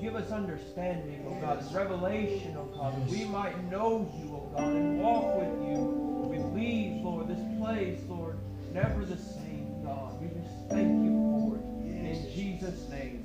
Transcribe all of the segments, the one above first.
Give us understanding, O God, revelation, O God, that we might know you, O God, and walk with you. We leave, Lord, this place, Lord, never the same, God. We just thank you for it. In Jesus' name.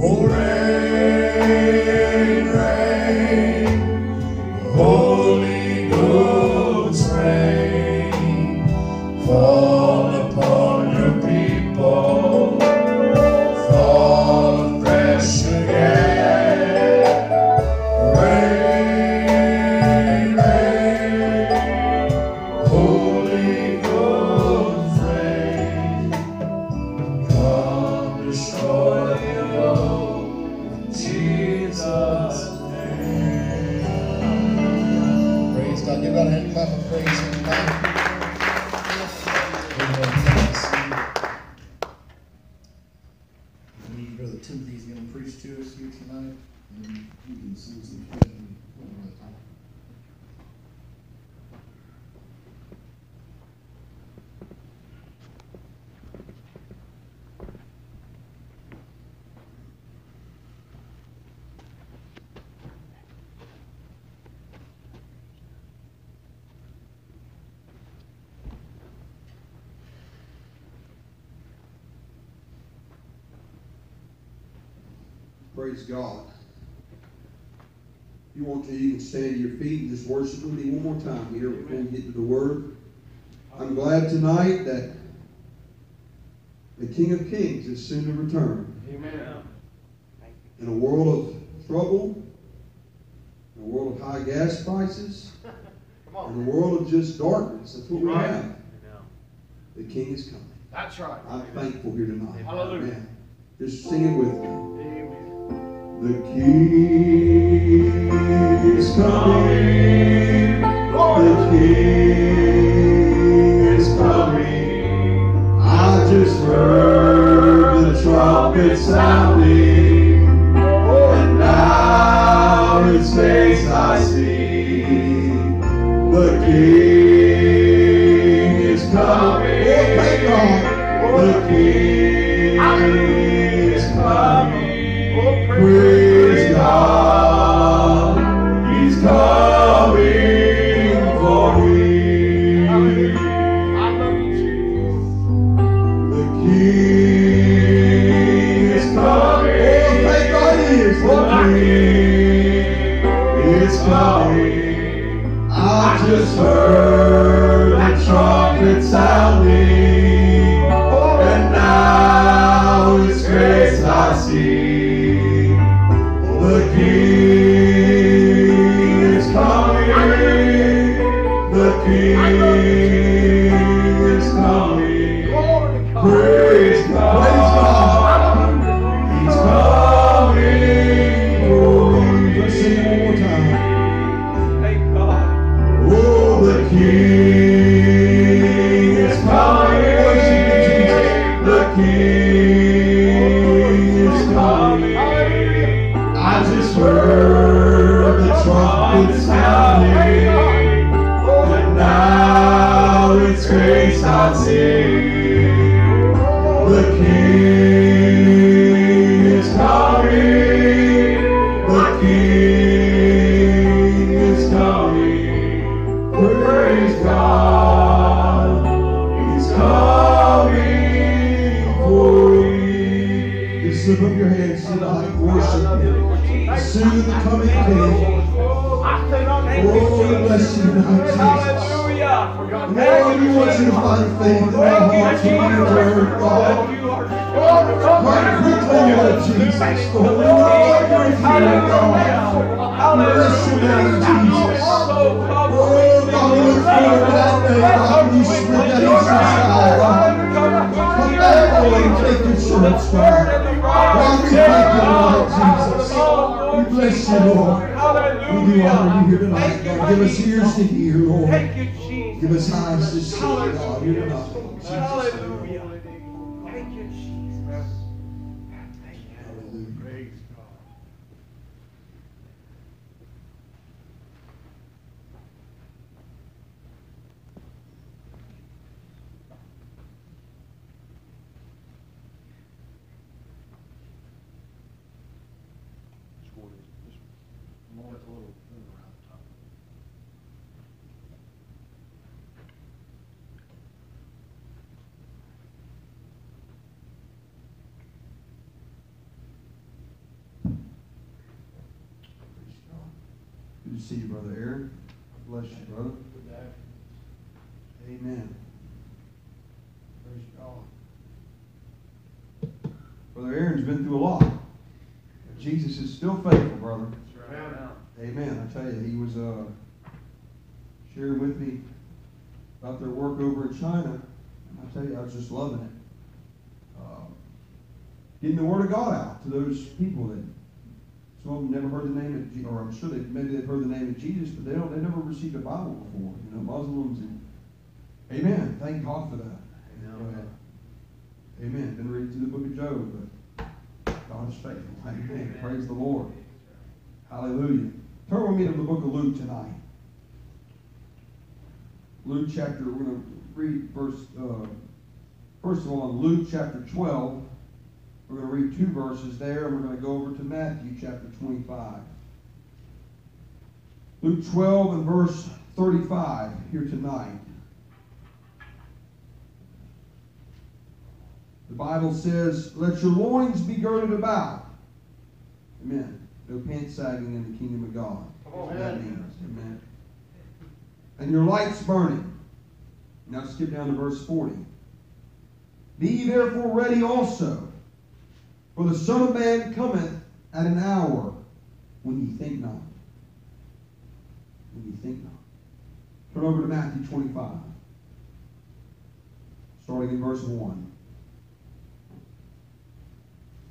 Hooray! stand to your feet and just worship with me one more time here before we get to the Word. I'm glad tonight that the King of Kings is soon to return. Amen. In a world of trouble, in a world of high gas prices, in a world of just darkness, that's what we have. The King is coming. That's right. I'm Amen. thankful here tonight. Hallelujah. Amen. Just sing it with me. Amen. The King is coming. The King is coming. I just heard the trumpet sound. Lift up your hands tonight. Worship Him. Soon the coming King. Oh, bless you tonight, Jesus. Lord, we want you to find faith in our hearts in your word, God. Right quickly, Lord Jesus. Lord, we know you're here, God. Bless your name, Jesus. Oh, God, we look forward to that day, God, you spread that eastern sky, God. Come back, Lord, and take your church, God. God, we thank you tonight, Jesus. We bless you, Lord. We do honor you here tonight, God. Give us ears to hear, Lord. Give us eyes to see, God. Here tonight. In Jesus' name. Hallelujah. Thank you, Jesus. Thank you. Hallelujah. Praise God. Good to see you, Brother Aaron. Bless you, brother. Amen. Praise God. Brother Aaron's been through a lot. But Jesus is still faithful, brother. Amen. I tell you, he was uh, sharing with me about their work over in China. And I tell you, I was just loving it. Uh, getting the word of God out to those people that some of them never heard the name of, Je- or I'm sure they maybe they've heard the name of Jesus, but they don't. They never received a Bible before. You know, Muslims and Amen. Thank God for that. Amen. Amen. Didn't read through the book of Job, but God is faithful. Amen. Praise the Lord. Hallelujah. Turn with me to the book of Luke tonight. Luke chapter. We're going to read verse. Uh, first of all, in Luke chapter 12. We're going to read two verses there, and we're going to go over to Matthew chapter 25. Luke 12 and verse 35 here tonight. The Bible says, Let your loins be girded about. Amen. No pants sagging in the kingdom of God. What that means. Amen. And your lights burning. Now skip down to verse 40. Be ye therefore ready also, for the Son of Man cometh at an hour when ye think not. When ye think not. Turn over to Matthew 25, starting in verse 1.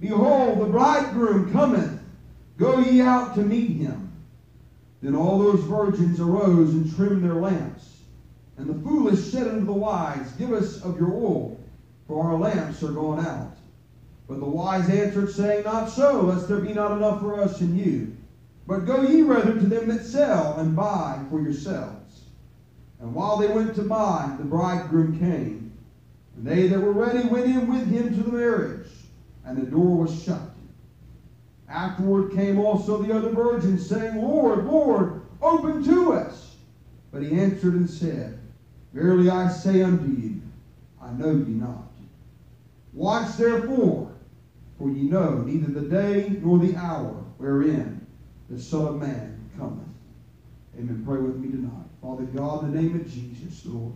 Behold, the bridegroom cometh. Go ye out to meet him. Then all those virgins arose and trimmed their lamps. And the foolish said unto the wise, Give us of your oil, for our lamps are gone out. But the wise answered, saying, Not so, lest there be not enough for us and you. But go ye rather to them that sell, and buy for yourselves. And while they went to buy, the bridegroom came. And they that were ready went in with him to the marriage, and the door was shut. Afterward came also the other virgins, saying, Lord, Lord, open to us. But he answered and said, Verily I say unto you, I know you not. Watch therefore, for ye know neither the day nor the hour wherein the Son of Man cometh. Amen. Pray with me tonight. Father God, in the name of Jesus, Lord,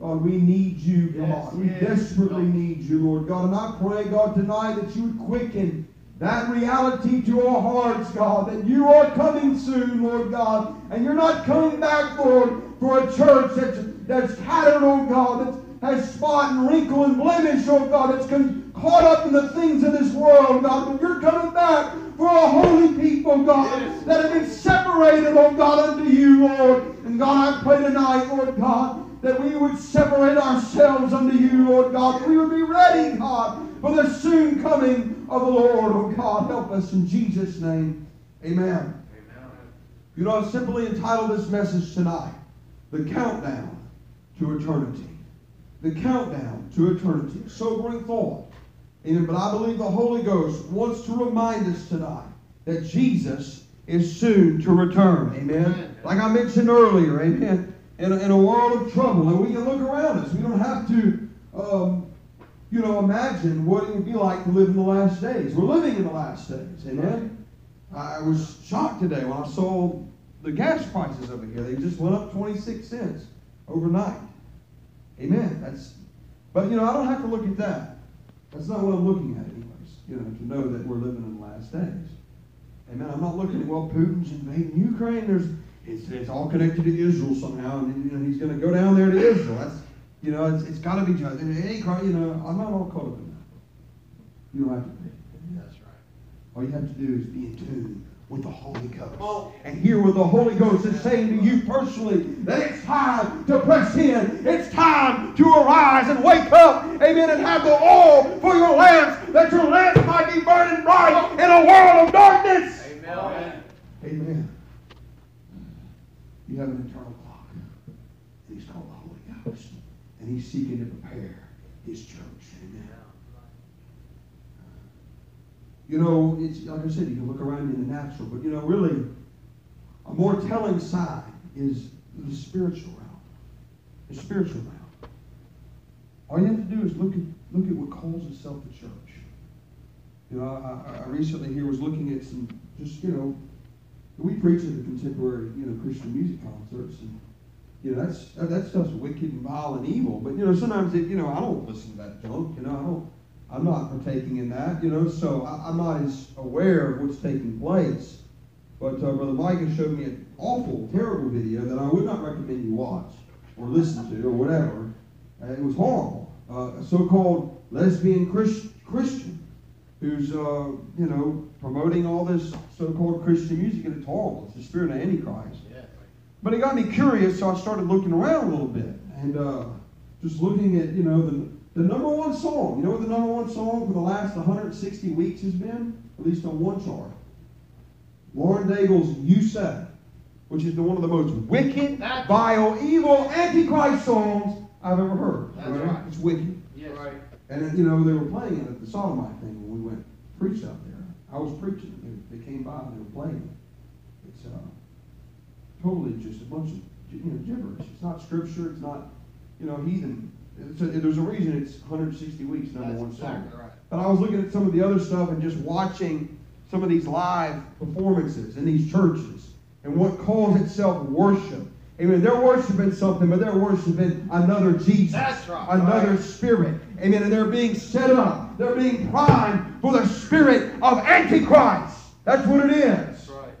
God, we need you, God. Yes, we yes, desperately God. need you, Lord God. And I pray, God, tonight that you would quicken that reality to our hearts, God, that you are coming soon, Lord God. And you're not coming back, Lord, for a church that's, that's tattered, oh God, that has spot and wrinkle and blemish, oh God, that's con- caught up in the things of this world, God. But you're coming back for a holy people, God, Yes. that have been separated, oh God, unto you, Lord. And God, I pray tonight, Lord God, that we would separate ourselves unto you, Lord God. That we would be ready, God, for the soon coming of the Lord, oh God. Help us in Jesus' name. Amen. You know, I've simply entitled this message tonight, The Countdown to Eternity. The Countdown to Eternity. Sobering thought. Amen. But I believe the Holy Ghost wants to remind us tonight that Jesus is soon to return. Amen. Amen. Like I mentioned earlier, amen. In a, in a world of trouble, and we can look around us. We don't have to, um, you know, imagine what it would be like to live in the last days. We're living in the last days. Amen. I was shocked today when I saw the gas prices over here. They just went up 26 cents overnight. Amen. That's, but you know, I don't have to look at that. That's not what I'm looking at, anyways. You know, to know that we're living in the last days. Amen. I'm not looking at well, Putin's invading Ukraine. There's it's, it's all connected to Israel somehow, and you know he's going to go down there to Israel. That's you know it's, it's got to be judged. It ain't cry- you know I'm not all caught up in that. You don't have to be. That's right. All you have to do is be in tune with the Holy Ghost. And hear what the Holy Ghost is saying to you personally that it's time to press in. It's time to arise and wake up. Amen. And have the oil for your lamps that your lamps might be burning bright in a world of darkness. Amen. Amen. You have an internal clock. And he's called the Holy Ghost. And he's seeking to prepare his church. Amen. Uh, you know, it's like I said, you can look around in the natural, but you know, really, a more telling sign is the spiritual realm. The spiritual realm. All you have to do is look at look at what calls itself the church. You know, I- I recently here was looking at some just you know, we preach at the contemporary you know Christian music concerts and. You know, that's that, that stuff's wicked and vile and evil. But you know, sometimes it, you know, I don't listen to that junk. You know, I don't. I'm not partaking in that. You know, so I, I'm not as aware of what's taking place. But uh, Brother Micah showed me an awful, terrible video that I would not recommend you watch or listen to or whatever. Uh, it was horrible. Uh, a so-called lesbian Christ, Christian who's, uh, you know, promoting all this so-called Christian music, and it's horrible. It's the spirit of Antichrist. But it got me curious, so I started looking around a little bit and uh, just looking at, you know, the, the number one song. You know what the number one song for the last 160 weeks has been? At least on one chart. Lauren Daigle's You Say, which is the, one of the most wicked, That's- vile, evil, antichrist songs I've ever heard. That's Okay? right. It's wicked. Yes. Right. And, you know, they were playing it at the Sodomite thing when we went preached out there. I was preaching. They, they came by and they were playing. It's uh, totally just a bunch of you know gibberish. It's not scripture. It's not you know heathen. A, there's a reason it's 160 weeks number That's one song. exactly right. But I was looking at some of the other stuff and just watching some of these live performances in these churches and what calls itself worship. Amen. They're worshiping something, but they're worshiping another Jesus. That's right. Another Right. spirit. Amen. And they're being set up. They're being primed for the spirit of Antichrist. That's what it is. That's right.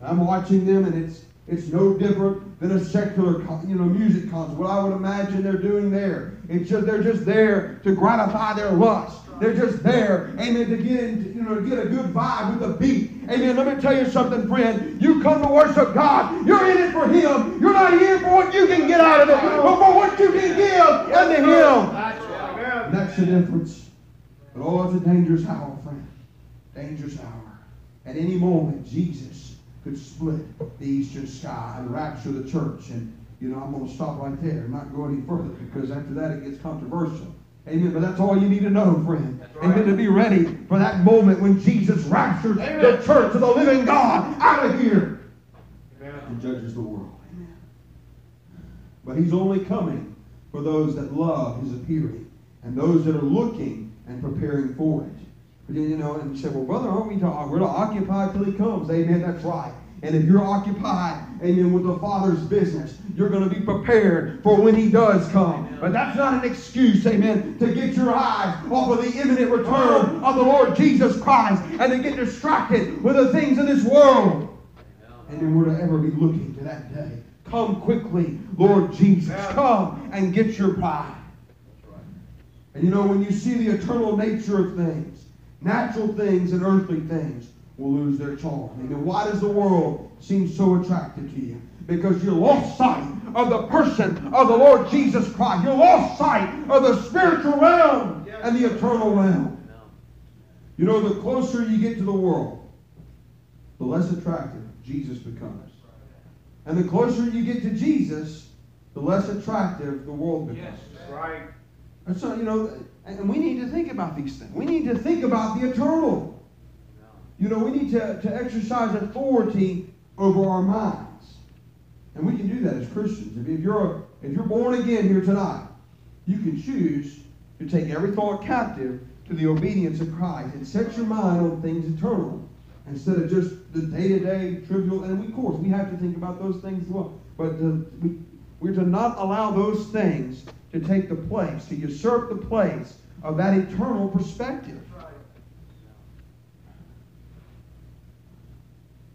I'm watching them, and it's it's no different than a secular, you know, music concert. What I would imagine they're doing there, it's just they're just there to gratify their lust. They're just there, amen, to get into, you know, to get a good vibe with the beat. Amen. Let me tell you something, friend. You come to worship God. You're in it for Him. You're not here for what you can get out of it, but for what you can give unto Him. That's the difference. But oh, it's a dangerous hour, friend. Dangerous hour. At any moment, Jesus could split the eastern sky and rapture the church. And, you know, I'm going to stop right there and not go any further because after that it gets controversial. Amen. But that's all you need to know, friend. Right. Amen. To be ready for that moment when Jesus raptures the church of the living God out of here Amen. and judges the world. Amen. But he's only coming for those that love his appearing and those that are looking and preparing for it. But then, you know, and you say, well, brother, aren't we to, we're to occupy till he comes? Amen. That's right. And if you're occupied, amen, with the Father's business, you're going to be prepared for when he does come. But that's not an excuse, amen, to get your eyes off of the imminent return of the Lord Jesus Christ and to get distracted with the things of this world. And then we're to ever be looking to that day. Come quickly, Lord Jesus. Come and get your bride. And you know, when you see the eternal nature of things, natural things and earthly things will lose their charm. Amen. Why does the world seem so attractive to you? Because you lost sight of the person of the Lord Jesus Christ. You lost sight of the spiritual realm and the eternal realm. You know, the closer you get to the world, the less attractive Jesus becomes. And the closer you get to Jesus, the less attractive the world becomes. Yes, right. And so, you know, and we need to think about these things. We need to think about the eternal. You know, we need to, to exercise authority over our minds. And we can do that as Christians. If, you're if you're born again here tonight, you can choose to take every thought captive to the obedience of Christ and set your mind on things eternal instead of just the day-to-day trivial. And of course, we have to think about those things as well. But the, we, we're to not allow those things to take the place, to usurp the place of that eternal perspective.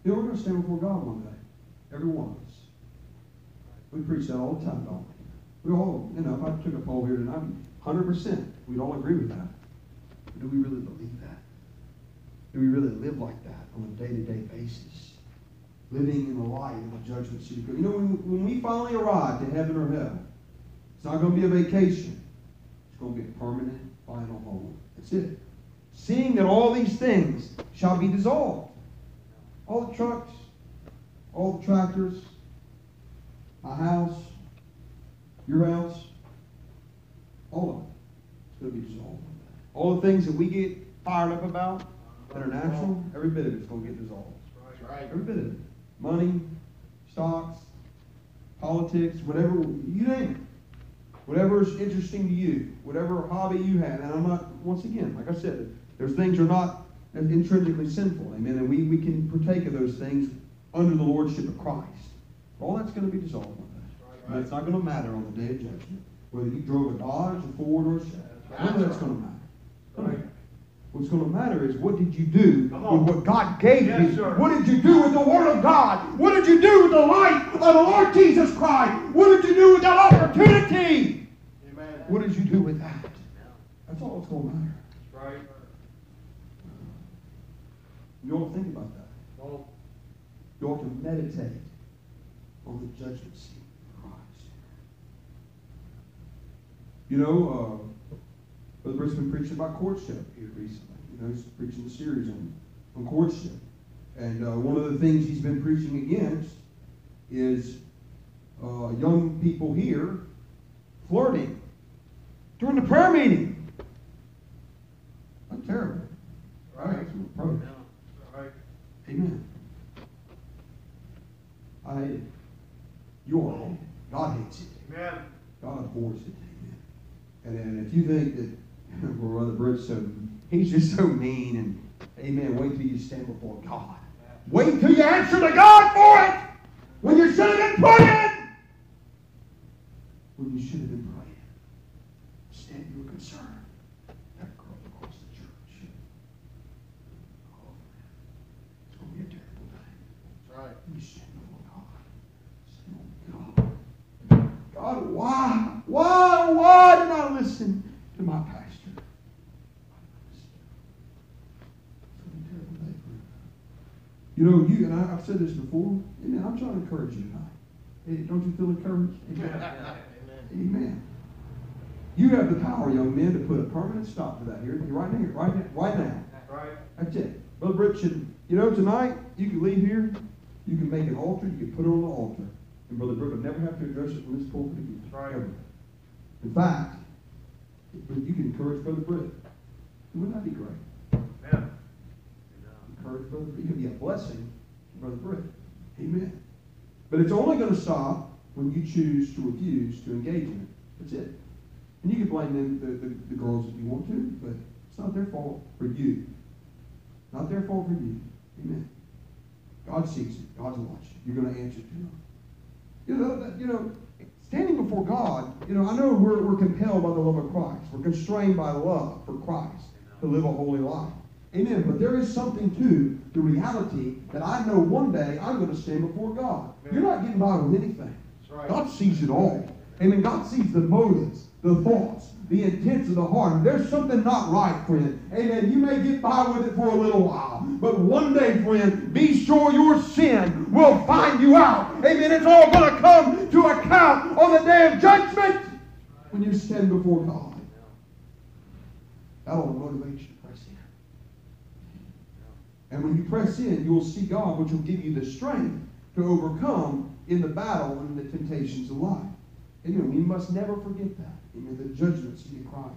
You know, we're going to stand before God one day. Every one of us. We preach that all the time, don't we? We all, you know, if I took a poll here tonight, 100%, we'd all agree with that. But do we really believe that? Do we really live like that on a day-to-day basis? Living in the light of the judgment seat. You know, when, when we finally arrive to heaven or hell, it's not going to be a vacation. It's going to be a permanent, final home. That's it. Seeing that all these things shall be dissolved. All the trucks, all the tractors, my house, your house, all of it. It's going to be dissolved. All the things that we get fired up about that are natural, every bit of it's going to get dissolved. Right. Every bit of it. Money, stocks, politics, whatever, you name it. Whatever's interesting to you, whatever hobby you have. And I'm not, once again, like I said, there's things are not intrinsically sinful. Amen. And we, we can partake of those things under the lordship of Christ. All that's going to be dissolved one day. And it's not going to matter on the day of judgment. Whether you drove a Dodge, a Ford, or a Chevy. None of that's going to matter. Right. What's going to matter is what did you do with what God gave Yes, you? sir. What did you do with the Word of God? What did you do with the light of the Lord Jesus Christ? What did you do with that opportunity? What did you do with that? That's all that's going to matter. Right. You ought to think about that. Oh, You ought to meditate on the judgment seat of Christ. You know, uh, Brother Britt's been preaching about courtship here recently. You know, he's preaching a series on, on courtship. And uh, one of the things he's been preaching against is uh, young people here flirting during the prayer meeting. I'm terrible. Right? That's reproach. right. Amen. I hate it. You all hate it. God hates it. Amen. God abhors it. Amen. And, and if you think that well, Brother Britt's so he's just so mean and amen, wait till you stand before God. Wait till you answer to God for it when you should have been praying. When you should have been praying. Stand your concern. That girl across the church. Oh, it's going to be a terrible day. That's right. You stand before God. Say, oh, God. God, why? Why? Why did I listen to my pastor? It's gonna be a terrible day for him. You know, you and I, I've said this before. Amen. I'm trying to encourage you tonight. Hey, don't you feel encouraged? Amen. Amen. You have the power, young men, to put a permanent stop to that here, right now, right now, right now. Right. That's it. Brother Britt should, you know, tonight, you can leave here, you can make an altar, you can put it on the altar, and Brother Britt would never have to address it from this pulpit again. Right. Ever. In fact, you can encourage Brother Britt. Wouldn't that be great? Yeah. Encourage Brother Britt. You can be a blessing Brother Britt. Amen. But it's only going to stop when you choose to refuse to engage in it. That's it. And you can blame them, the, the, the girls if you want to, but it's not their fault for you. Not their fault for you. Amen. God sees it. God's watching. You're going to answer to Him. You know, you know, standing before God, you know, I know we're, we're compelled by the love of Christ. We're constrained by love for Christ to live a holy life. Amen. But there is something to the reality that I know one day I'm going to stand before God. You're not getting by with anything. God sees it all. Amen. God sees the motives, the thoughts, the intents of the heart. There's something not right, friend. Amen. You may get by with it for a little while. But one day, friend, be sure your sin will find you out. Amen. It's all going to come to account on the day of judgment when you stand before God. That'll motivate you to press in. And when you press in, you will see God, which will give you the strength to overcome in the battle and the temptations of life. You we must never forget that. Amen. The judgments of Christ.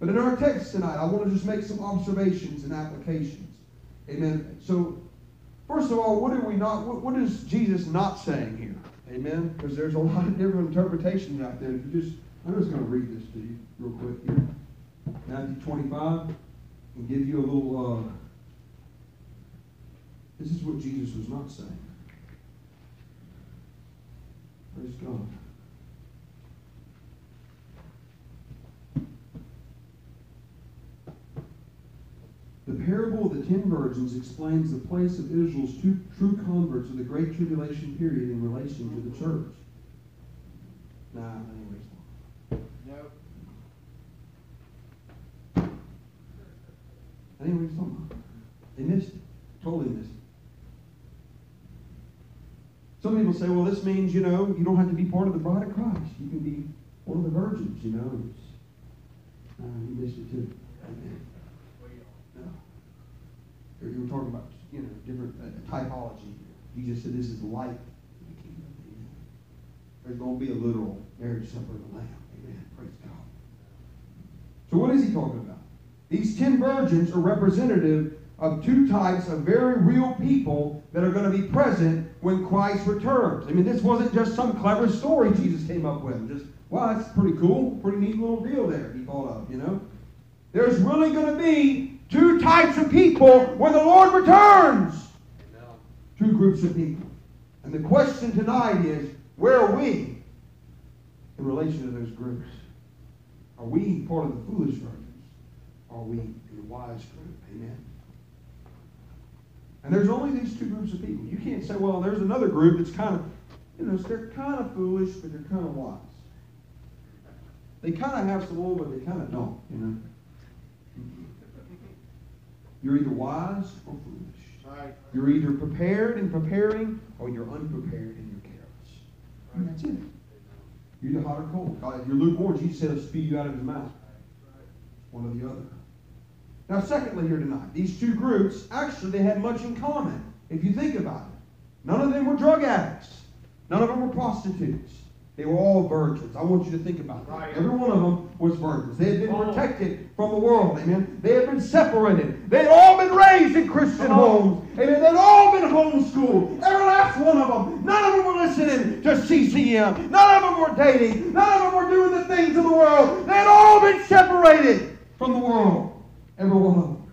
But in our text tonight, I want to just make some observations and applications. Amen. So, first of all, what are we not? What, what is Jesus not saying here? Amen. Because there's a lot of different interpretations out there. You just, I'm just going to read this to you real quick here. Matthew 25, and give you a little. Uh, this is what Jesus was not saying. Praise God. The parable of the ten virgins explains the place of Israel's two true converts of the Great Tribulation period in relation to the church. Nah, anyways. Nope. I think what he's talking about. They missed it. Totally missed it. Some people say, well, this means, you know, you don't have to be part of the bride of Christ. You can be one of the virgins, you know. Uh, you missed it too. No. You were talking about, you know, different uh, typology. Jesus said this is light. There's going to be a literal marriage supper of the Lamb. Amen. Praise God. So what is he talking about? These ten virgins are representative of two types of very real people that are going to be present when Christ returns. I mean, this wasn't just some clever story Jesus came up with. Just, well, that's pretty cool, pretty neat little deal there he thought of, you know. There's really going to be two types of people when the Lord returns. Two groups of people. And the question tonight is, where are we in relation to those groups? Are we part of the foolish virgins? Are we in the wise group? Amen. And there's only these two groups of people. You can't say, well, there's another group that's kind of, you know, they're kind of foolish, but they're kind of wise. They kind of have some oil, but they kind of don't, you know. You're either wise or foolish. Right. You're either prepared and preparing, or you're unprepared and you're careless. And that's it. You're either hot or cold. God, you're lukewarm. Jesus said, "I'll spew you out of his mouth." One or the other. Now, secondly, here tonight, these two groups actually they had much in common. If you think about it, none of them were drug addicts. None of them were prostitutes. They were all virgins. I want you to think about that. Right. Every one of them was virgins. They had been protected from the world. Amen. They had been separated. They had all been raised in Christian homes. Amen. They had all been homeschooled. Every last one of them. None of them were listening to CCM. None of them were dating. None of them were doing the things of the world. They had all been separated from the world. Every one of them.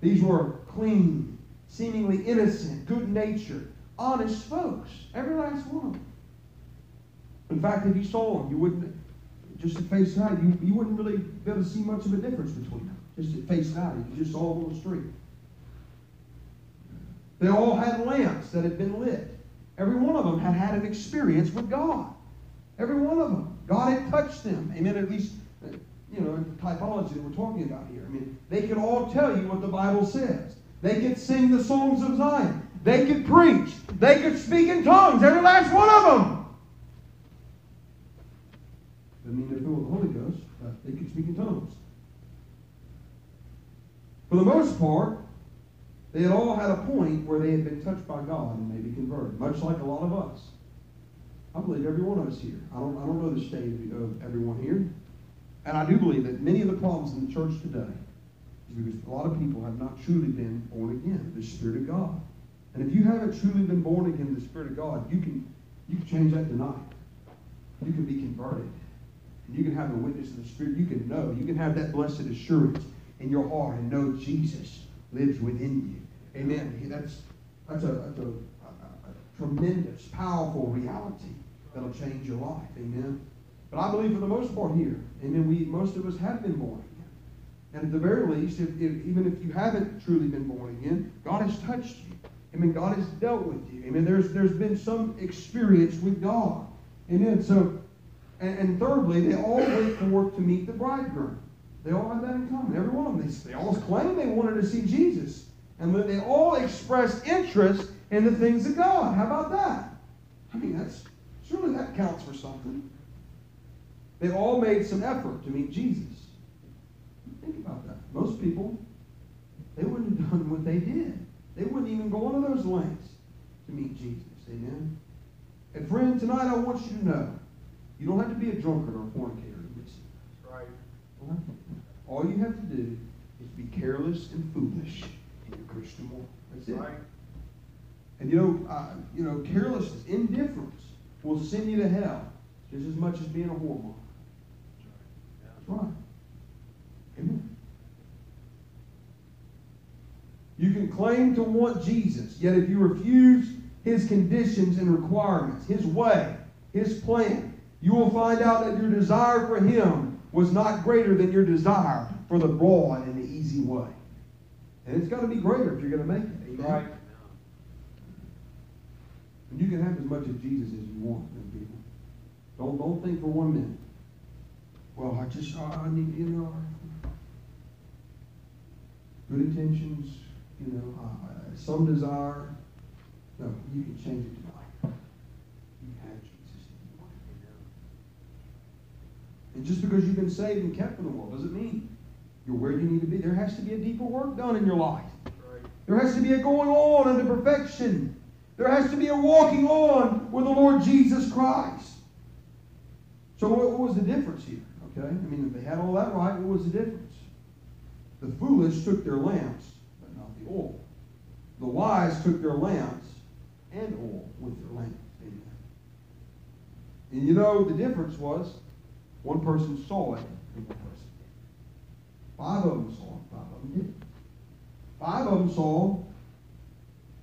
These were clean, seemingly innocent, good natured, honest folks. Every last one of them. In fact, if you saw them, you wouldn't, just at face value, you, you wouldn't really be able to see much of a difference between them. Just at face value, you just saw them on the street. They all had lamps that had been lit. Every one of them had had an experience with God. Every one of them. God had touched them. Amen. At least, you know, typology that we're talking about here. I mean, they could all tell you what the Bible says. They could sing the songs of Zion. They could preach. They could speak in tongues. Every last one of them. Doesn't mean they're filled with the Holy Ghost, but they could speak in tongues. For the most part, they had all had a point where they had been touched by God and maybe converted, much like a lot of us. I believe every one of us here. I don't, I don't know the state of everyone here. And I do believe that many of the problems in the church today is because a lot of people have not truly been born again, the Spirit of God. And if you haven't truly been born again, the Spirit of God, you can you can change that tonight. You can be converted. And you can have the witness of the Spirit. You can know. You can have that blessed assurance in your heart and know Jesus lives within you. Amen. That's that's a, that's a, a, a tremendous, powerful reality. that'll change your life. Amen. But I believe for the most part here, amen, we most of us have been born again. And at the very least, if, if, even if you haven't truly been born again, God has touched you. I mean, God has dealt with you. Amen. There's there's been some experience with God. Amen. So, and, and thirdly, they all wait forth to meet the bridegroom. They all have that in common. Every one of them. They, they all claim they wanted to see Jesus. And they all expressed interest in the things of God. How about that? I mean, that's surely that counts for something. They all made some effort to meet Jesus. Think about that. Most people, they wouldn't have done what they did. They wouldn't even go into those lengths to meet Jesus. Amen. And friend, tonight I want you to know, you don't have to be a drunkard or a fornicator to listen. Right. All you have to do is be careless and foolish in your Christian walk. That's it. Right. And you know, uh, you know, carelessness, indifference will send you to hell just as much as being a whoremonger. Right. Amen. You can claim to want Jesus, yet if you refuse his conditions and requirements, his way, his plan, you will find out that your desire for him was not greater than your desire for the broad and the easy way. And it's got to be greater if you're going to make it. Amen. Right. And you can have as much of Jesus as you want, people. Don't don't think for one minute. Well, I just I need you know good intentions, you know, uh, some desire. No, you can change it tonight. You have Jesus in your life. And just because you've been saved and kept in the world doesn't mean you're where you need to be. There has to be a deeper work done in your life. Right. There has to be a going on unto perfection. There has to be a walking on with the Lord Jesus Christ. So what was the difference here? Okay? I mean, if they had all that right, what was the difference? The foolish took their lamps, but not the oil. The wise took their lamps and oil with their lamps. Amen. And you know, the difference was one person saw it and one person didn't. Five of them saw it, five of them didn't. Five of them saw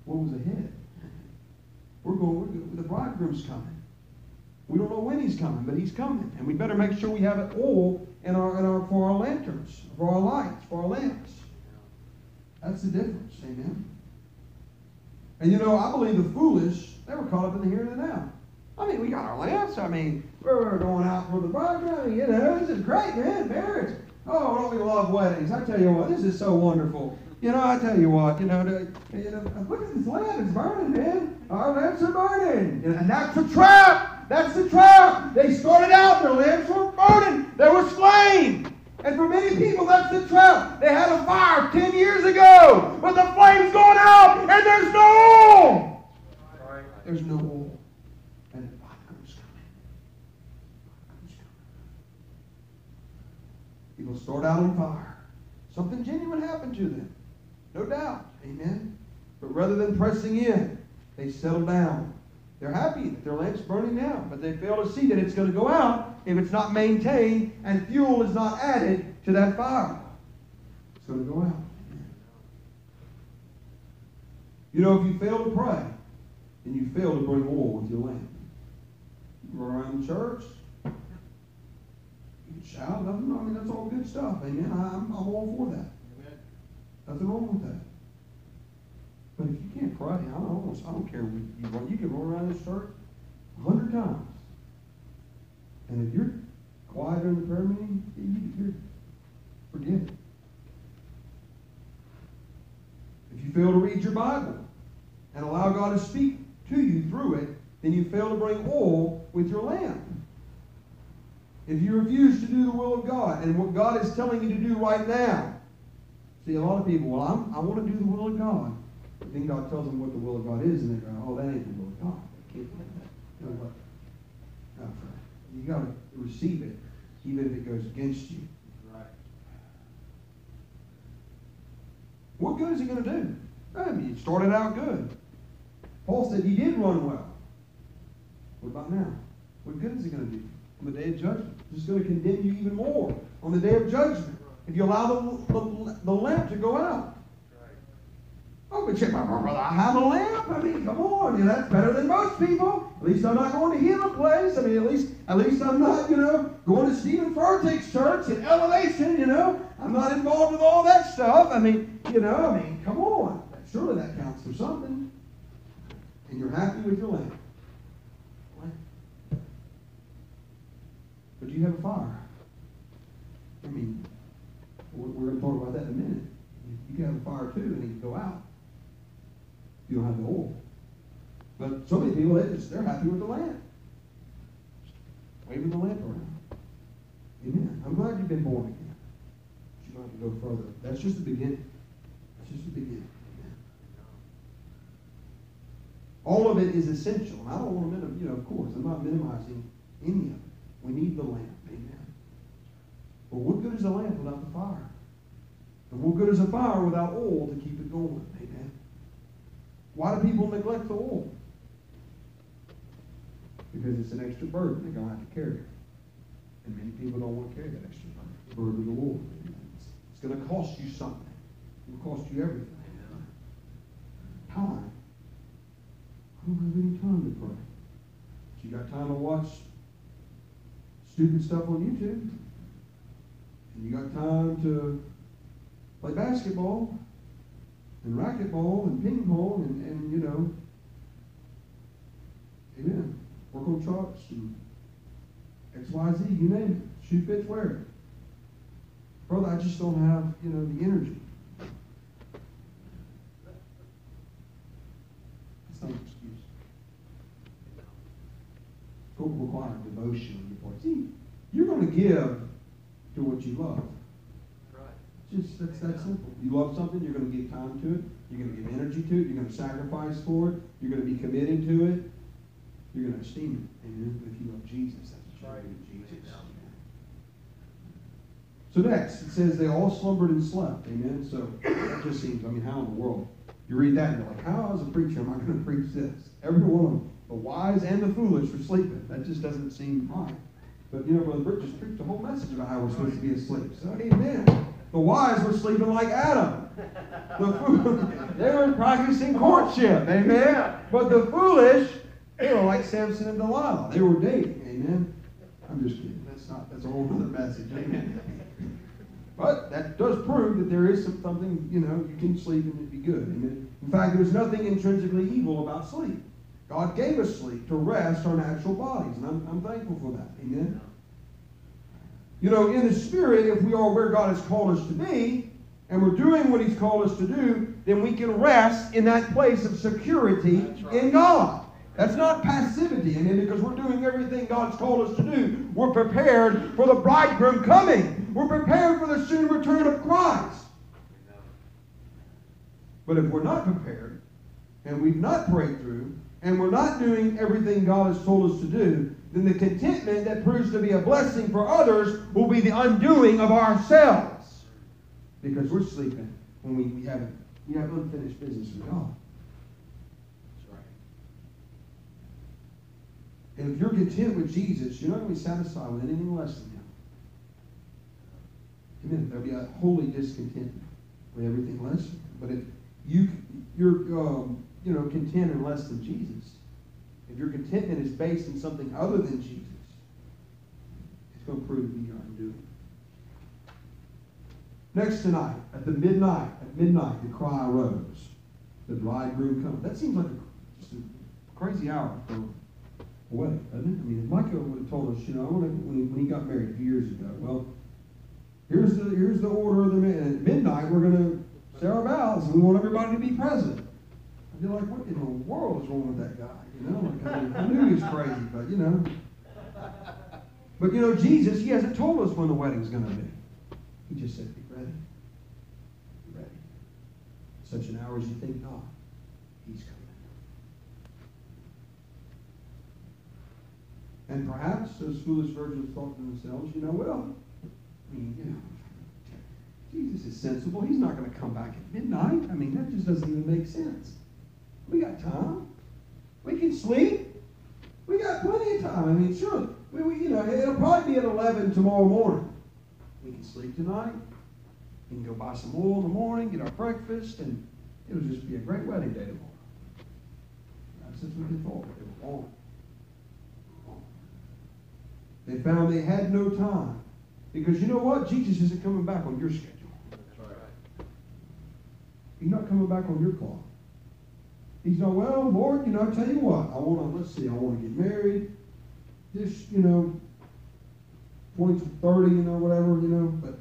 what was ahead. We're going, we're the bridegroom's coming. We don't know when he's coming, but he's coming. And we better make sure we have it all in our, in our, for our lanterns, for our lights, for our lamps. That's the difference. Amen. And you know, I believe the foolish, they were caught up in the here and the now. I mean, we got our lamps. I mean, we're going out for the bridegroom. You know, this is great, man. Marriage. Oh, don't we love weddings? I tell you what, this is so wonderful. You know, I tell you what, you know, you know look at this lamp. It's burning, man. Our lamps are burning. And that's a trap. That's the trap. They started out, their lamps were burning. There was flame. And for many people, that's the trap. They had a fire 10 years ago, but the flame's gone out, and there's no oil. There's no oil. And the coming. Bridegroom's coming. People start out on fire. Something genuine happened to them. No doubt. Amen. But rather than pressing in, they settle down. They're happy that their lamp's burning now, but they fail to see that it's going to go out if it's not maintained and fuel is not added to that fire. It's going to go out. You know, if you fail to pray, then you fail to bring oil with your lamp. You go around the church, you can shout, nothing, I mean, that's all good stuff. Amen. I'm, I'm all for that. Amen. Nothing wrong with that. But if you can't pray, I don't, I don't care what you run. You can run around this church a hundred times. And if you're quiet during the prayer meeting, you, you're forget it. If you fail to read your Bible and allow God to speak to you through it, then you fail to bring oil with your lamp. If you refuse to do the will of God and what God is telling you to do right now, see a lot of people, well, I'm, I want to do the will of God. Then God tells them what the will of God is, and they go, oh, that ain't the will of God. They can't do that. You know what? No, friend. You got to receive it, even if it goes against you. Right. What good is he going to do? I mean, it started out good. Paul said he did run well. What about now? What good is he going to do on the day of judgment? He's going to condemn you even more on the day of judgment if you allow the, the, the lamp to go out. Right. know, but check my brother, I have a lamp. I mean, come on, you know, that's better than most people. At least I'm not going to heal a place. I mean, at least, at least I'm not, you know, going to Steven Furtick's church in Elevation. You know, I'm not involved with all that stuff. I mean, you know, I mean, come on, surely that counts for something. And you're happy with your lamp. But do you have a fire? I mean, we're, we're going to talk about that in a minute. You can have a fire too, and you can go out. You don't have the oil. But so many people, they just, they're happy with the lamp. Waving the lamp around. Amen. I'm glad you've been born again. But you don't have to go further. That's just the beginning. That's just the beginning. Amen. All of it is essential. And I don't want to minimize, you know, of course, I'm not minimizing any of it. We need the lamp. Amen. But what good is a lamp without the fire? And what good is a fire without oil to keep it going? Amen. Why do people neglect the oil? Because it's an extra burden they're going to have to carry. And many people don't want to carry that extra burden. The burden of the Lord. It's, going to cost you something. It will cost you everything. Time. I don't have any time to pray. But you got time to watch stupid stuff on YouTube. And you got time to play basketball and racquetball and ping pong and, and you know, amen. Work on charts and XYZ, you name it. Shoot pitch, wear it. Brother, I just don't have, you know, the energy. It's not an excuse. It's require devotion on your part. See, you're going to give to what you love. Just that's that simple. You love something, you're going to give time to it. You're going to give energy to it. You're going to sacrifice for it. You're going to be committed to it. You're going to esteem it. Amen. If you love Jesus, that's what you're Jesus. So next, it says they all slumbered and slept. Amen. So that just seems. I mean, how in the world? You read that and you're like, how as a preacher am I going to preach this? Every one of them, the wise and the foolish, were sleeping. That just doesn't seem right. But you know, Brother Britt just preached a whole message about how we're supposed to be asleep. So amen. The wise were sleeping like Adam. The fool, they were practicing courtship. Amen. But the foolish, they were like Samson and Delilah. They were dating. Amen. I'm just kidding. That's not. That's a whole other message. Amen. But that does prove that there is some, something. You know, you can sleep and it'd be good. Amen. In fact, there's nothing intrinsically evil about sleep. God gave us sleep to rest our natural bodies, and I'm, I'm thankful for that. Amen. You know, in the spirit, if we are where God has called us to be, and we're doing what He's called us to do, then we can rest in that place of security right. in God. That's not passivity, amen, because we're doing everything God's called us to do. We're prepared for the bridegroom coming. We're prepared for the soon return of Christ. But if we're not prepared, and we've not prayed through, and we're not doing everything God has told us to do, then the contentment that proves to be a blessing for others will be the undoing of ourselves. Because we're sleeping when we, we haven't we have unfinished business with God. That's right. And if you're content with Jesus, you're not going to be satisfied with anything less than Him. Amen. There'll be a holy discontentment with everything less. But if you you're um, you know content in less than Jesus, if your contentment is based in something other than Jesus, it's going to prove to be your undoing. Next tonight, at the midnight, at midnight, the cry arose. The bridegroom comes. That seems like a, just a crazy hour for a wedding, doesn't it? I mean, Micah would have told us, you know, when he, got married years ago, well, here's the here's the order of the man. At midnight, we're going to say our vows, and we want everybody to be present. I'd be like, what in the world is wrong with that guy? You know, I, knew he was crazy, but you know. But you know, Jesus, he hasn't told us when the wedding's going to be. He just said, be ready. Be ready. Such an hour as you think not. He's coming. And perhaps those foolish virgins thought to themselves, you know, well, I mean, you know, Jesus is sensible. He's not going to come back at midnight. I mean, that just doesn't even make sense. We got time. We can sleep. We got plenty of time. I mean, sure, we, we, you know, it'll probably be at 11 tomorrow morning. We can sleep tonight. We can go buy some oil in the morning, get our breakfast, and It'll just be a great wedding day tomorrow. That's just what they thought. They were wrong. They found they had no time. Because you know what? Jesus isn't coming back on your schedule. He's not coming back on your clock. He's not, well, Lord, you know, I tell you what, I want to, let's see, I want to get married. Just, you know, 20 to 30, you know, whatever, you know, but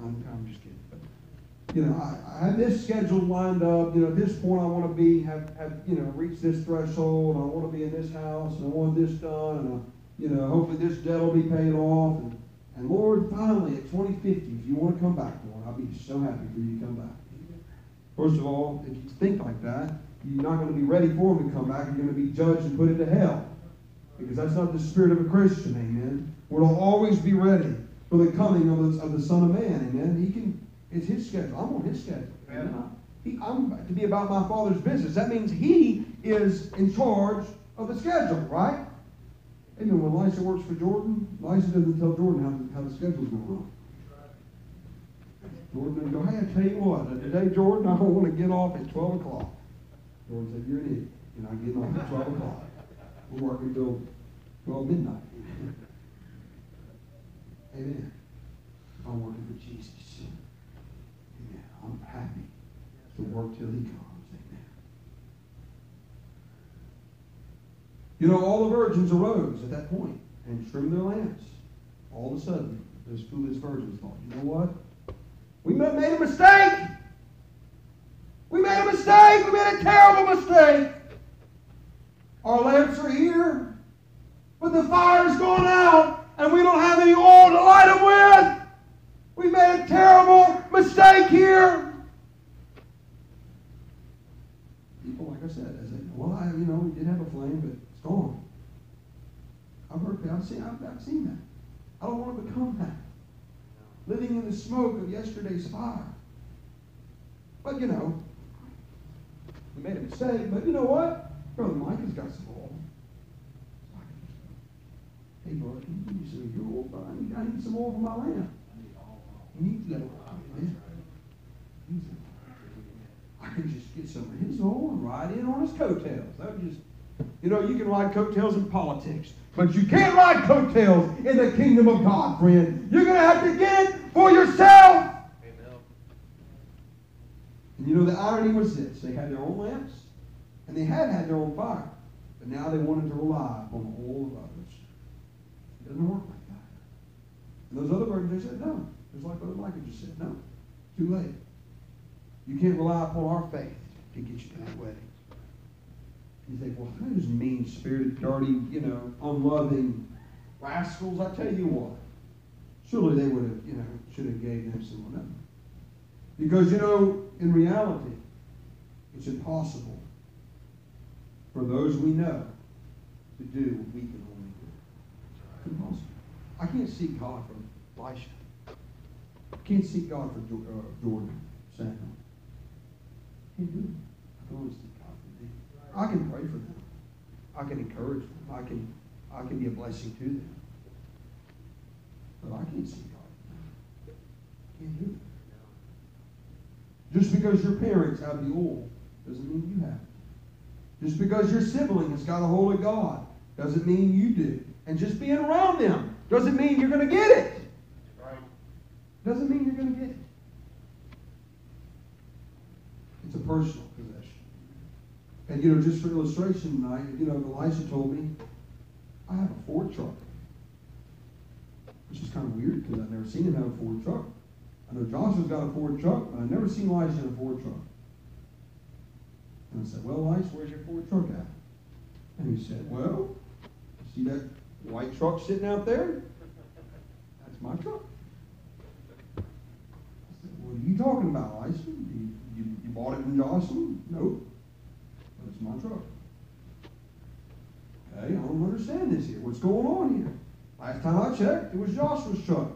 I'm, I'm just kidding. But, you know, I, I have this schedule lined up. You know, at this point, I want to be, have, have, you know, reach this threshold. I want to be in this house, and I want this done, and, I, you know, hopefully this debt will be paid off. And, and Lord, finally, at 2050, if you want to come back, Lord, I'll be so happy for you to come back. First of all, if you think like that, you're not going to be ready for him to come back. You're going to be judged and put into hell. Because that's not the spirit of a Christian, amen. We're to always be ready for the coming of the, of the Son of Man, amen. He can, it's his schedule. I'm on his schedule. Amen. He, I'm to be about my Father's business. That means he is in charge of the schedule, right? Amen. When Elisha works for Jordan, Elisha doesn't tell Jordan how, how the schedule's going to run. Jordan doesn't go, hey, I tell you what, today, Jordan, I don't want to get off at 12 o'clock. Jordan said, you're an idiot. You're not getting off at 12 o'clock. We're working till 12 midnight. Amen. I'm working for Jesus. Amen. I'm happy to work till he comes. Amen. You know, all the virgins arose at that point and trimmed their lamps. All of a sudden, those foolish virgins thought, you know what? We made a mistake. Made a mistake. We made a terrible mistake. Our lamps are here, but the fire's gone out, and we don't have any oil to light them with. We made a terrible mistake here. People, like I said, they say, well, I, you know, we did have a flame, but it's gone. I've heard that. I've seen, I've, I've seen that. I don't want to become that. Living in the smoke of yesterday's fire. But, you know, we made a mistake, but you know what? Brother Mike has got some oil. Hey, brother, can you give me some of your? I need, I need some oil for my lamp. You need that oil. Amen. I can just get some of his oil and ride in on his coattails. That would just, you know, you can ride coattails in politics, but you can't ride coattails in the kingdom of God, friend. You're going to have to get it for yourself. And you know, the irony was this they had their own lamps, and they had had their own fire, but now they wanted to rely upon the of others. It doesn't work like that. And those other virgins, they said, no. Just like Brother Micah just said, no. Too late. You can't rely upon our faith to get you to that wedding. You think, well, those mean spirited, dirty, you know, unloving rascals, I tell you what. Surely they would have, you know, should have gave them someone else. Because, you know, in reality, it's impossible for those we know to do what we can only do. It's impossible. I can't seek God for Elisha. I can't seek God for uh, Jordan, Samuel. I can't do it. I can only seek God for me. I can pray for them. I can encourage them. I can, I can be a blessing to them. But I can't seek God. I can't do it. Just because your parents have the oil doesn't mean you have it. Just because your sibling has got a hold of God doesn't mean you do. And just being around them doesn't mean you're going to get it. Doesn't mean you're going to get it. It's a personal possession. And you know, just for illustration tonight, you know, Elisha told me, I have a Ford truck. Which is kind of weird because I've never seen him have a Ford truck. I know Joshua's got a Ford truck, but I've never seen Elisha in a Ford truck. And I said, Well, Elisha, where's your Ford truck at? And he said, Well, see that white truck sitting out there? That's my truck. I said, What are you talking about, Elisha? You, you, you bought it from Joshua? Nope. But it's my truck. Okay, I don't understand this here. What's going on here? Last time I checked, it was Joshua's truck.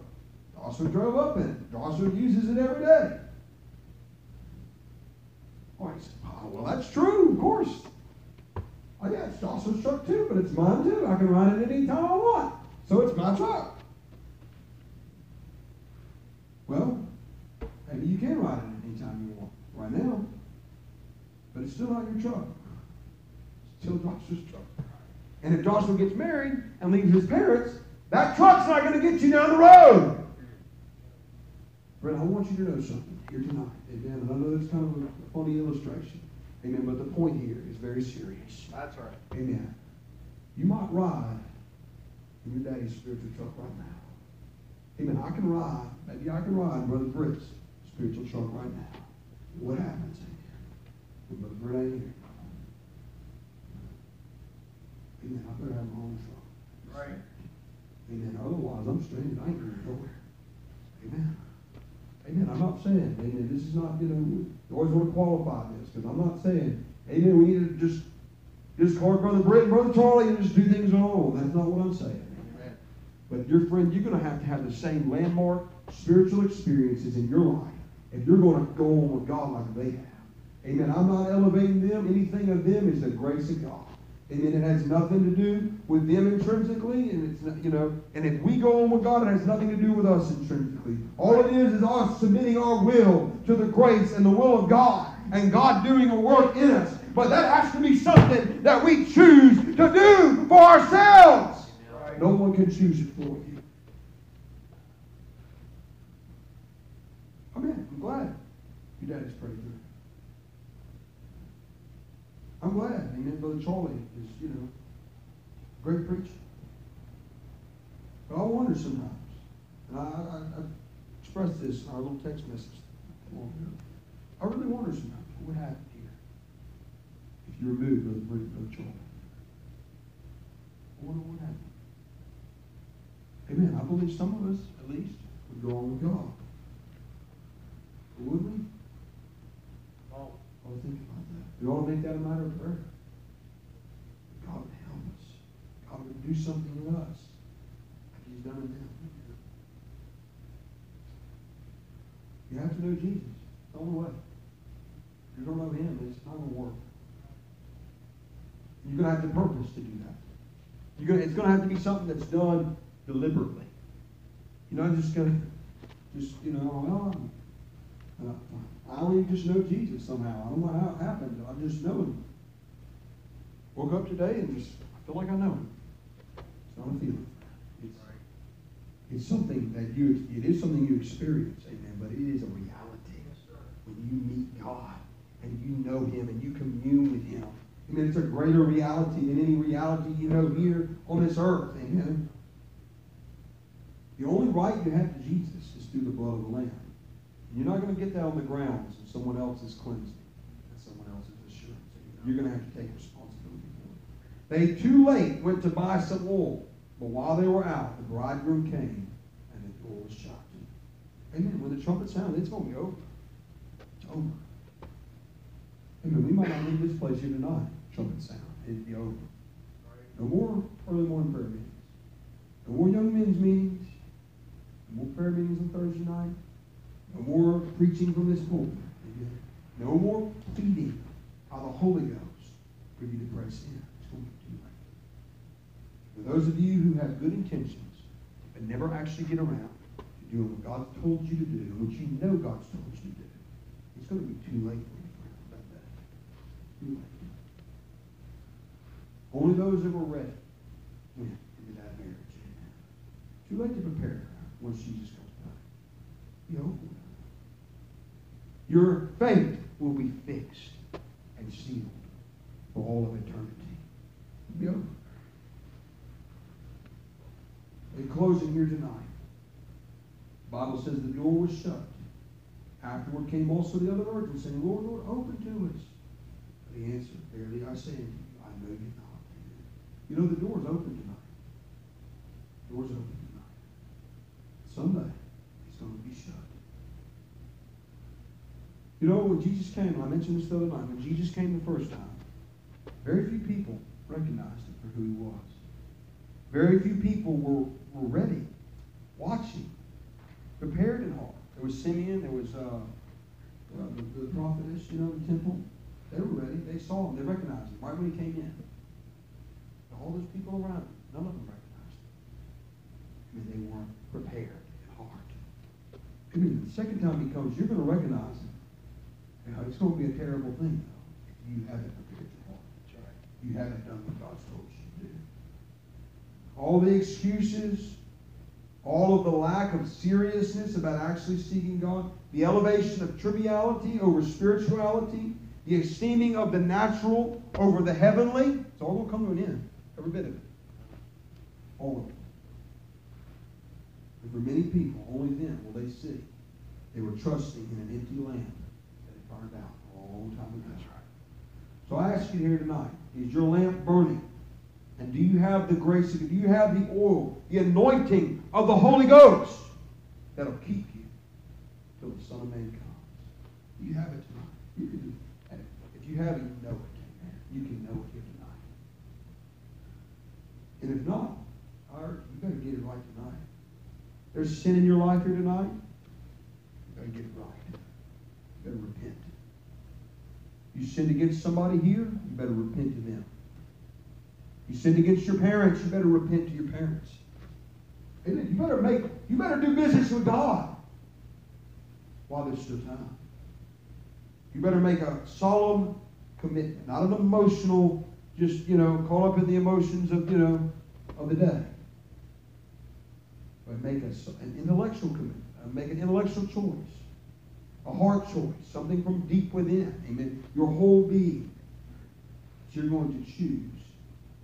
Joshua drove up in it. Joshua uses it every day. Oh, oh, well, that's true, of course. Oh, yeah, it's Joshua's truck too, but it's mine too. I can ride it anytime I want. So it's my truck. Well, maybe you can ride it anytime you want. Right now, but it's still not your truck. It's still Joshua's truck. And if Joshua gets married and leaves his parents, that truck's not going to get you down the road. Brett, I want you to know something here tonight. Amen. And I know it's kind of a funny illustration. Amen. But the point here is very serious. That's right. Amen. You might ride in your daddy's spiritual truck right now. Amen. I can ride, maybe I can ride Brother Britt's spiritual truck right now. What happens? Amen. Brother Britt ain't here. Amen. I better have my own truck. Right. Amen. Otherwise, I'm stranded. I ain't going nowhere. Amen. Amen. I'm not saying, amen, this is not, you know, you always want to qualify this, because I'm not saying, amen, we need to just discard Brother Britt and Brother Charlie and just do things on our own. That's not what I'm saying. Amen. But your friend, you're going to have to have the same landmark spiritual experiences in your life if you're going to go on with God like they have. Amen. I'm not elevating them. Anything of them is the grace of God. Amen. It has nothing to do with them intrinsically, and it's not, you know. And if we go on with God, it has nothing to do with us intrinsically. All it is is us submitting our will to the grace and the will of God, and God doing a work in us. But that has to be something that we choose to do for ourselves. No one can choose it for you. Amen. I'm glad your daddy's pretty good. I'm glad. Amen. Brother Charlie is, you know, a great preacher. But I wonder sometimes, and I, I, I expressed this in our little text message a long ago. I really wonder sometimes what would happen here if you removed Brother Brother, Brother Charlie. I wonder what would happen. Amen. I believe some of us, at least, would go on with God. But would we? Oh, I was thinking about. We ought to make that a matter of prayer. God would help us. God would do something in us like He's done in them. You have to know Jesus. It's the only way. If you don't know Him, it's not going to work. You're going to have the purpose to do that. You're gonna, it's going to have to be something that's done deliberately. You're not just going to, just, you know, well, I'm- uh, I only just know Jesus somehow. I don't know how it happened. I just know Him. Woke up today and just I feel like I know Him. It's not a feeling. It's, it's something that you, it is something you experience, amen, but it is a reality when you meet God and you know Him and you commune with Him. I mean, it's a greater reality than any reality you know here on this earth, amen. The only right you have to Jesus is through the blood of the Lamb. You're not going to get that on the grounds of someone else's cleansing and someone else's assurance. You're going to have to take responsibility for it. They too late went to buy some wool, but while they were out, the bridegroom came and the door was shut. Amen. When the trumpet sounded, it's going to be over. It's over. Amen. We might not leave this place here tonight. Trumpet sound. It'd be over. No more early morning prayer meetings. No more young men's meetings. No more prayer meetings on Thursday night. No more preaching from this pulpit. Amen. No more feeding by the Holy Ghost for you to press in. It's going to be too late. For those of you who have good intentions but never actually get around to doing what God's told you to do, what you know God's told you to do, it's going to be too late for you. About that. Too late. Only those that were ready went into that marriage. Too late to prepare once Jesus comes back. Over with. Your fate will be fixed and sealed for all of eternity. In closing here tonight, the Bible says the door was shut. Afterward came also the other virgins, saying, Lord, Lord, open to us. But he answered, Verily I say unto you, I know you not. You know the door is open tonight. The door is open tonight. Someday it's going to be shut. You know, when Jesus came, I mentioned this the other night, when Jesus came the first time, very few people recognized him for who he was. Very few people were, were ready, watching, prepared in heart. There was Simeon, there was uh, the, the prophetess, you know, the temple. They were ready. They saw him. They recognized him right when he came in. All those people around him, none of them recognized him. I mean, they weren't prepared in heart. I mean, the second time he comes, you're going to recognize him. Know, it's going to be a terrible thing, though, if you haven't prepared your heart. You haven't done what God's told you to do. All the excuses, all of the lack of seriousness about actually seeking God, the elevation of triviality over spirituality, the esteeming of the natural over the heavenly, it's all going to come to an end. Every bit of it. All of it. And for many people, only then will they see they were trusting in an empty land out a long time ago. That's right. So I ask you here tonight, is your lamp burning? And do you have the grace of Do you have the oil, the anointing of the Holy Ghost that'll keep you till the Son of Man comes? Do you have it tonight? You can, and if you have it, you know it. You can know it here tonight. And if not, all right, you better get it right tonight. There's sin in your life here tonight. You better get it right. You better repent. You sinned against somebody here, you better repent to them. You sinned against your parents, you better repent to your parents. You better make, you better do business with God while there's still time. You better make a solemn commitment, not an emotional, just, you know, caught up in the emotions of, you know, of the day. But make a, an intellectual commitment. Uh, make an intellectual choice. A heart choice. Something from deep within. Amen. Your whole being. So You're going to choose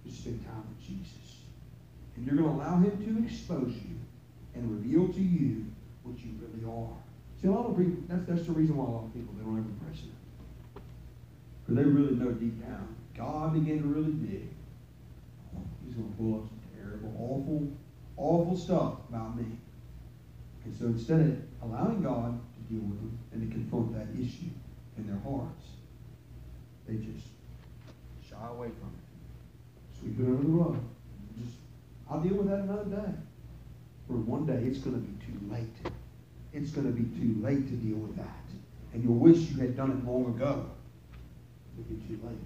to spend time with Jesus. And you're going to allow Him to expose you and reveal to you what you really are. See, a lot of people, that's, that's the reason why a lot of people, they don't ever press it. Because they really know deep down, God began to really dig. He's going to pull up some terrible, awful, awful stuff about me. And so instead of allowing God to deal with them and to confront that issue in their hearts, they just shy away from it. Sweep it under the rug. Just, I'll deal with that another day. For one day, it's going to be too late. It's going to be too late to deal with that. And you'll wish you had done it long ago. It'll be too late.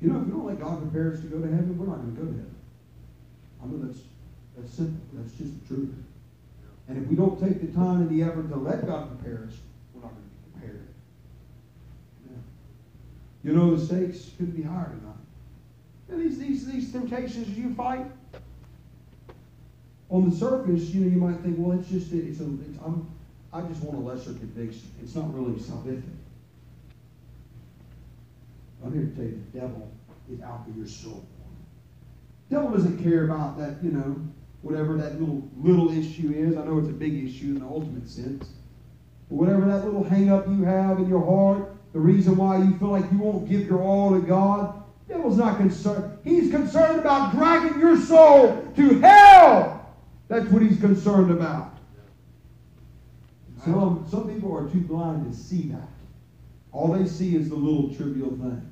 You know, if we don't let God prepare us to go to heaven, we're not going to go to heaven. I know that's that's simple. That's just the truth. And if we don't take the time and the effort to let God prepare us, we're not going to be prepared. Yeah. You know, the stakes couldn't be higher tonight. And these, these, these temptations you fight, on the surface, you know, you might think, well, it's just, it's a, it's, I'm, I just want a lesser conviction. It's not really salvific. I'm here to tell you the devil is out for your soul. The devil doesn't care about that, you know, whatever that little little issue is. I know it's a big issue in the ultimate sense. But whatever that little hang up you have in your heart, the reason why you feel like you won't give your all to God, the devil's not concerned. He's concerned about dragging your soul to hell. That's what he's concerned about. Some, some people are too blind to see that. All they see is the little trivial thing.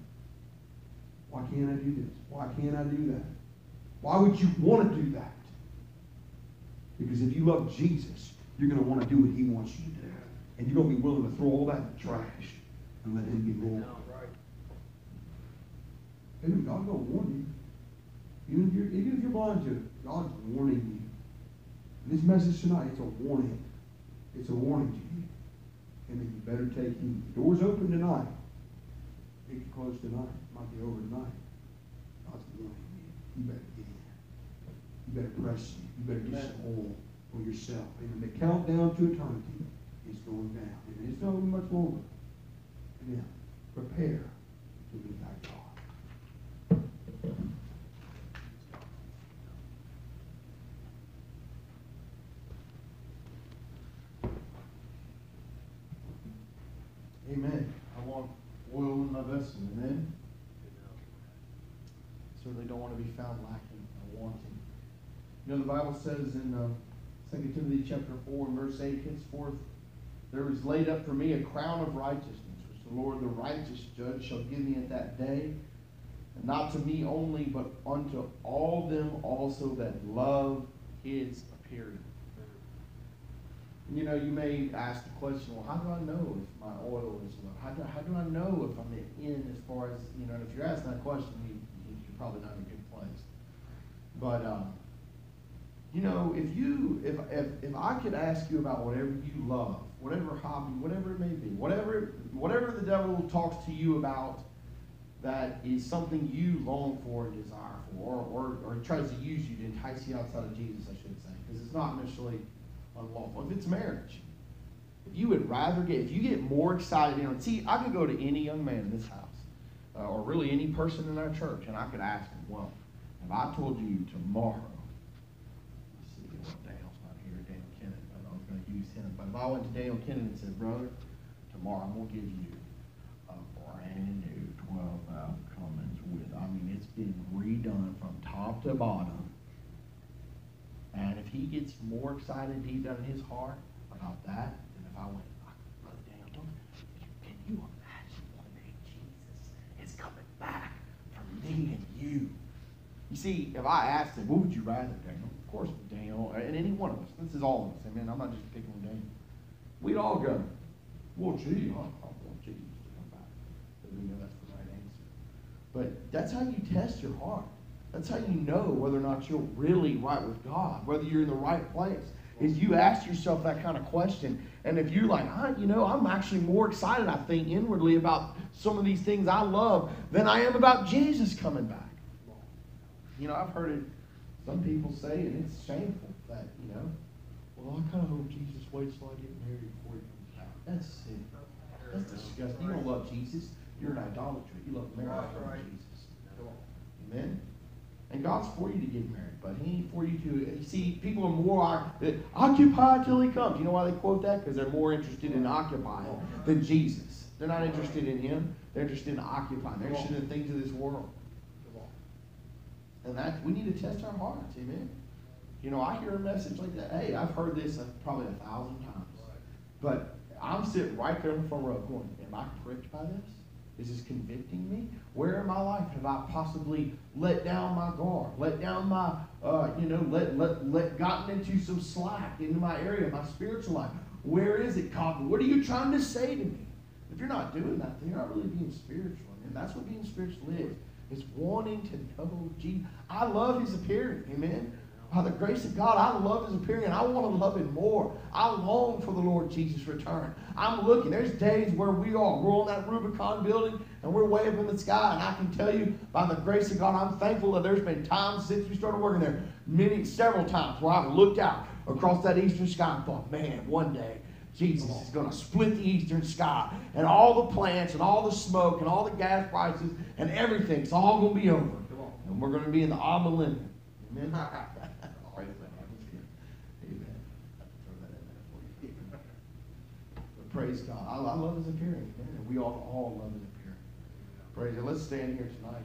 Why can't I do this? Why can't I do that? Why would you want to do that? Because if you love Jesus, you're going to want to do what he wants you to do. And you're going to be willing to throw all that in the trash and let him be Lord. And God's going to warn you. Even if, you're, even if you're blind to it, God's warning you. And this message tonight, it's a warning. It's a warning to you. And that you better take heed. The door's open tonight. It can close tonight. It might be over tonight. God's warning you. You better. You better press. You better get some oil for yourself. And the countdown to eternity is going down. And it's not much longer. Amen. Prepare to meet thy God. Amen. I want oil in my vessel. Amen. Certainly don't want to be found lacking or wanting. You know, the Bible says in uh, 2 Timothy chapter 4 and verse 8, henceforth there is laid up for me a crown of righteousness, which the Lord, the righteous judge, shall give me at that day. And not to me only, but unto all them also that love his appearing. You know, you may ask the question, well, how do I know if my oil is low? How do, how do I know if I'm in as far as, you know, if you're asking that question, you, you're probably not in a good place. But, um, you know, if you, if, if, if I could ask you about whatever you love, whatever hobby, whatever it may be, whatever whatever the devil talks to you about that is something you long for and desire for, or, or, or tries to use you to entice you outside of Jesus, I should say, because it's not necessarily unlawful. If it's marriage, if you would rather get, if you get more excited, you know, see, I could go to any young man in this house, uh, or really any person in our church, and I could ask him, well, if I told you tomorrow, let's see, well, Daniel's not here, Daniel Kennan, but I was going I went to Daniel Kennan and said, brother, tomorrow I'm going to give you a brand new 12 valve Cummins with, I mean, it's been redone from top to bottom. And if he gets more excited deep down in his heart about that than if I went, Brother Daniel, don't, can you imagine one day Jesus is coming back for me and you? You see, if I asked him, what would you rather, Daniel? Of course, Daniel, and any one of us, this is all of us, amen, I'm not just picking on Daniel. We'd all go, well, gee, I, I want Jesus to come back. Because we know that's the right answer. But that's how you test your heart. That's how you know whether or not you're really right with God, whether you're in the right place. Is you ask yourself that kind of question. And if you're like, I, you know, I'm actually more excited, I think, inwardly about some of these things I love than I am about Jesus coming back. You know, I've heard it, some people say, and it's shameful that, you know, well, I kind of hope Jesus waits till I get married before he comes back. That's sick. That's disgusting. You don't love Jesus. You're an idolater. You love marriage over Jesus. Amen. And God's for you to get married, but He ain't for you to. You see, people are more eh, occupied till He comes. You know why they quote that? Because they're more interested in occupying than Jesus. They're not interested in Him. They're interested in occupying. They're interested in things of this world. And that we need to test our hearts. Amen. You know, I hear a message like that. Hey, I've heard this probably a thousand times. But I'm sitting right there in the front row going, Am I pricked by this? Is this convicting me? Where in my life have I possibly let down my guard, let down my, uh, you know, let, let, let gotten into some slack into my area, my spiritual life? Where is it, God? What are you trying to say to me? If you're not doing that, then you're not really being spiritual. And that's what being spiritual is. It's wanting to know Jesus. I love his appearing. Amen. By the grace of God, I love his appearing and I want to love him more. I long for the Lord Jesus' return. I'm looking. There's days where we are. We're on that Rubicon building and we're way up in the sky. And I can tell you, by the grace of God, I'm thankful that there's been times since we started working there, many, several times, where I've looked out across that eastern sky and thought, man, one day Jesus is going to split the eastern sky, and all the plants, and all the smoke, and all the gas prices, and everything's all going to be over. And we're going to be in the Amen. Amen. Praise the Lord. Amen. I have to throw that in there for you. But praise God. I, I love his appearing. Man. We to all love his appearing. Praise it. Let's stand here tonight.